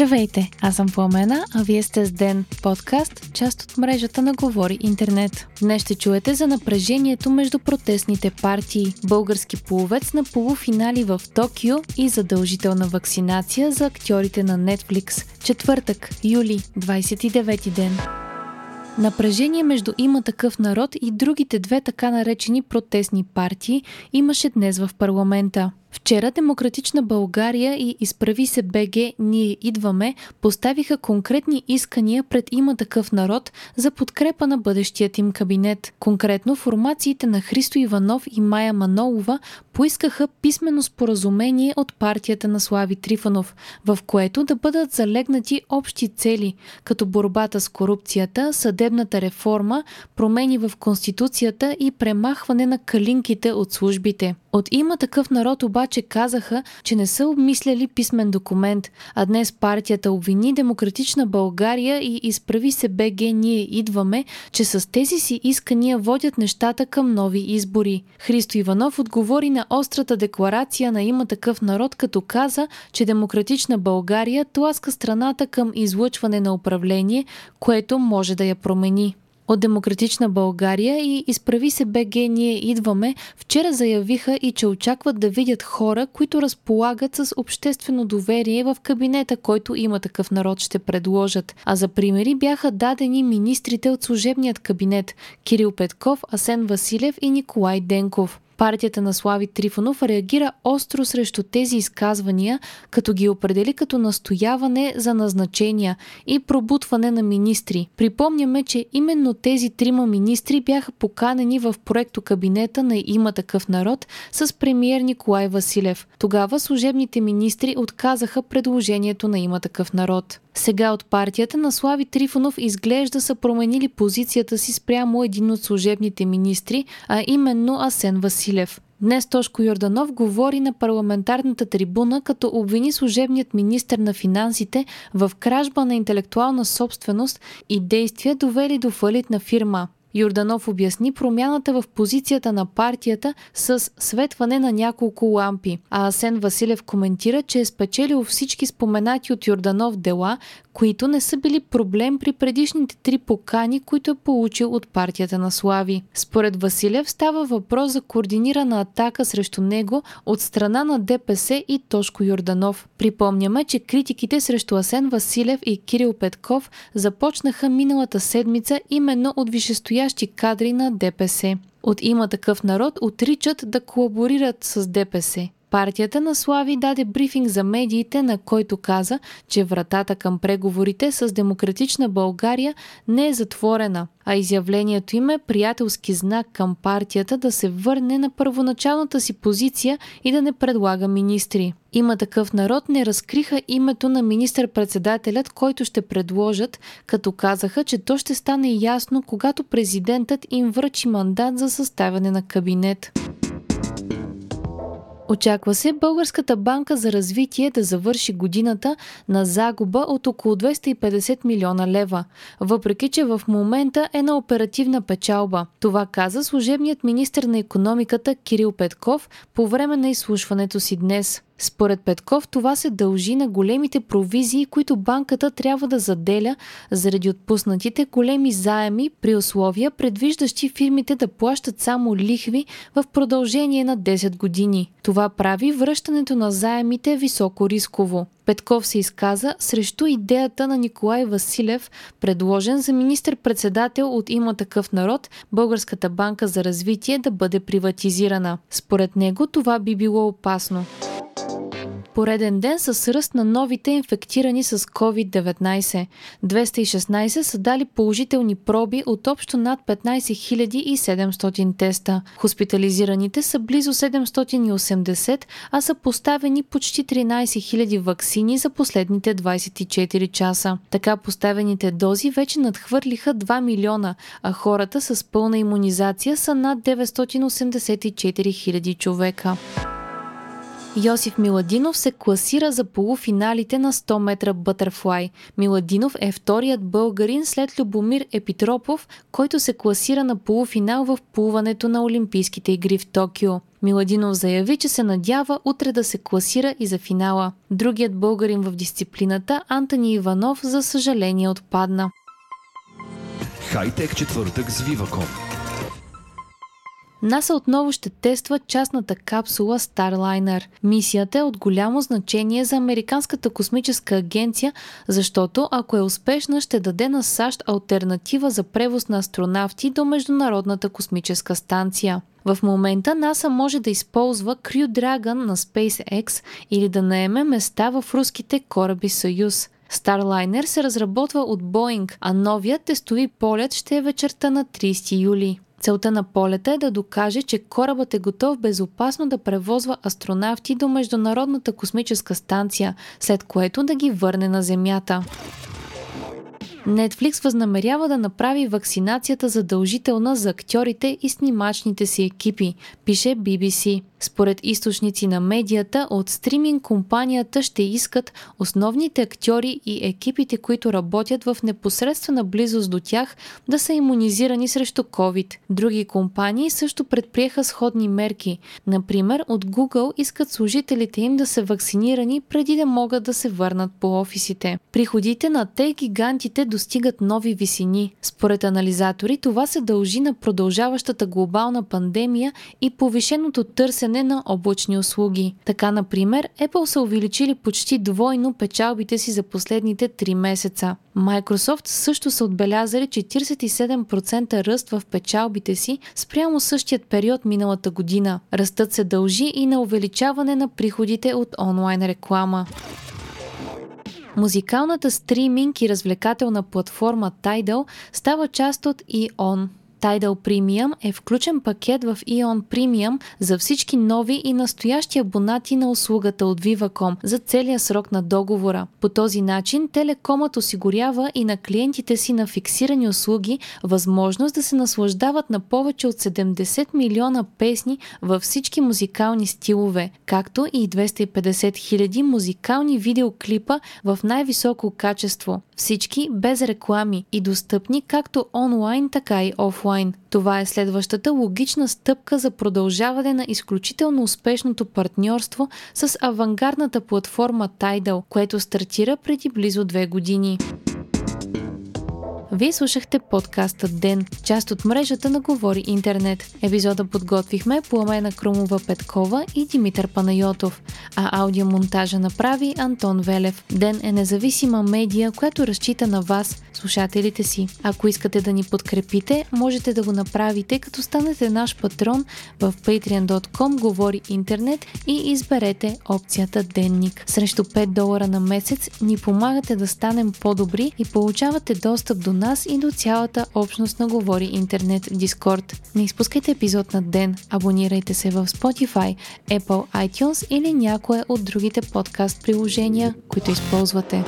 Здравейте, аз съм Пламена, а вие сте с Ден, подкаст, част от мрежата на Говори Интернет. Днес ще чуете за напрежението между протестните партии, български половец на полуфинали в Токио и задължителна вакцинация за актьорите на Netflix. Четвъртък, юли, 29 ден. Напрежение между има такъв народ и другите две така наречени протестни партии имаше днес в парламента. Вчера Демократична България и Изправи се БГ Ние идваме поставиха конкретни искания пред има такъв народ за подкрепа на бъдещият им кабинет. Конкретно формациите на Христо Иванов и Майя Манолова поискаха писмено споразумение от партията на Слави Трифанов, в което да бъдат залегнати общи цели, като борбата с корупцията, съдебната реформа, промени в Конституцията и премахване на калинките от службите. От има такъв народ обаче казаха, че не са обмисляли писмен документ, а днес партията обвини Демократична България и изправи се БГ Ние идваме, че с тези си искания водят нещата към нови избори. Христо Иванов отговори на острата декларация на има такъв народ, като каза, че Демократична България тласка страната към излъчване на управление, което може да я промени от Демократична България и Изправи се БГ Ние идваме вчера заявиха и че очакват да видят хора, които разполагат с обществено доверие в кабинета, който има такъв народ ще предложат. А за примери бяха дадени министрите от служебният кабинет Кирил Петков, Асен Василев и Николай Денков. Партията на Слави Трифонов реагира остро срещу тези изказвания, като ги определи като настояване за назначения и пробутване на министри. Припомняме, че именно тези трима министри бяха поканени в проекто кабинета на Има такъв народ с премиер Николай Василев. Тогава служебните министри отказаха предложението на Има такъв народ. Сега от партията на Слави Трифонов изглежда са променили позицията си спрямо един от служебните министри, а именно Асен Василев. Днес Тошко Йорданов говори на парламентарната трибуна, като обвини служебният министр на финансите в кражба на интелектуална собственост и действия довели до фалит на фирма. Юрданов обясни промяната в позицията на партията с светване на няколко лампи, а Асен Василев коментира, че е спечелил всички споменати от Юрданов дела, които не са били проблем при предишните три покани, които е получил от партията на Слави. Според Василев става въпрос за координирана атака срещу него от страна на ДПС и Тошко Юрданов. Припомняме, че критиките срещу Асен Василев и Кирил Петков започнаха миналата седмица именно от висшестоящи кадри на ДПС. От има такъв народ отричат да колаборират с ДПС. Партията на Слави даде брифинг за медиите, на който каза, че вратата към преговорите с Демократична България не е затворена, а изявлението им е приятелски знак към партията да се върне на първоначалната си позиция и да не предлага министри. Има такъв народ не разкриха името на министър-председателят, който ще предложат, като казаха, че то ще стане ясно, когато президентът им връчи мандат за съставяне на кабинет. Очаква се Българската банка за развитие да завърши годината на загуба от около 250 милиона лева, въпреки че в момента е на оперативна печалба. Това каза служебният министр на економиката Кирил Петков по време на изслушването си днес. Според Петков това се дължи на големите провизии, които банката трябва да заделя заради отпуснатите големи заеми при условия, предвиждащи фирмите да плащат само лихви в продължение на 10 години. Това прави връщането на заемите високо рисково. Петков се изказа срещу идеята на Николай Василев, предложен за министр-председател от има такъв народ, Българската банка за развитие да бъде приватизирана. Според него това би било опасно пореден ден с ръст на новите инфектирани с COVID-19. 216 са дали положителни проби от общо над 15 700 теста. Хоспитализираните са близо 780, а са поставени почти 13 000 вакцини за последните 24 часа. Така поставените дози вече надхвърлиха 2 милиона, а хората с пълна иммунизация са над 984 000 човека. Йосиф Миладинов се класира за полуфиналите на 100 метра бътърфлай. Миладинов е вторият българин след Любомир Епитропов, който се класира на полуфинал в плуването на Олимпийските игри в Токио. Миладинов заяви, че се надява утре да се класира и за финала. Другият българин в дисциплината, Антони Иванов, за съжаление отпадна. Хайтек четвъртък с Viva.com НАСА отново ще тества частната капсула Starliner. Мисията е от голямо значение за Американската космическа агенция, защото ако е успешна, ще даде на САЩ альтернатива за превоз на астронавти до Международната космическа станция. В момента НАСА може да използва Crew Dragon на SpaceX или да наеме места в руските кораби Съюз. Starliner се разработва от Boeing, а новият тестови полет ще е вечерта на 30 юли. Целта на полета е да докаже, че корабът е готов безопасно да превозва астронавти до Международната космическа станция, след което да ги върне на Земята. Netflix възнамерява да направи вакцинацията задължителна за актьорите и снимачните си екипи, пише BBC. Според източници на медията, от стриминг компанията ще искат основните актьори и екипите, които работят в непосредствена близост до тях, да са иммунизирани срещу COVID. Други компании също предприеха сходни мерки. Например, от Google искат служителите им да са вакцинирани преди да могат да се върнат по офисите. Приходите на те гигантите достигат нови висини. Според анализатори това се дължи на продължаващата глобална пандемия и повишеното търсене търсене на облачни услуги. Така, например, Apple са увеличили почти двойно печалбите си за последните 3 месеца. Microsoft също са отбелязали 47% ръст в печалбите си спрямо същият период миналата година. Ръстът се дължи и на увеличаване на приходите от онлайн реклама. Музикалната стриминг и развлекателна платформа Tidal става част от EON. Tidal Premium е включен пакет в Ion Premium за всички нови и настоящи абонати на услугата от Viva.com за целия срок на договора. По този начин Телекомът осигурява и на клиентите си на фиксирани услуги възможност да се наслаждават на повече от 70 милиона песни във всички музикални стилове, както и 250 хиляди музикални видеоклипа в най-високо качество. Всички без реклами и достъпни както онлайн, така и офлайн офлайн. Това е следващата логична стъпка за продължаване на изключително успешното партньорство с авангардната платформа Tidal, което стартира преди близо две години. Вие слушахте подкаста Ден, част от мрежата на Говори Интернет. Епизода подготвихме Пламена Крумова Петкова и Димитър Панайотов, а аудиомонтажа направи Антон Велев. Ден е независима медия, която разчита на вас, слушателите си. Ако искате да ни подкрепите, можете да го направите, като станете наш патрон в patreon.com Говори Интернет и изберете опцията Денник. Срещу 5 долара на месец ни помагате да станем по-добри и получавате достъп до нас и до цялата общност на Говори Интернет Дискорд. Не изпускайте епизод на ден, абонирайте се в Spotify, Apple iTunes или някое от другите подкаст приложения, които използвате.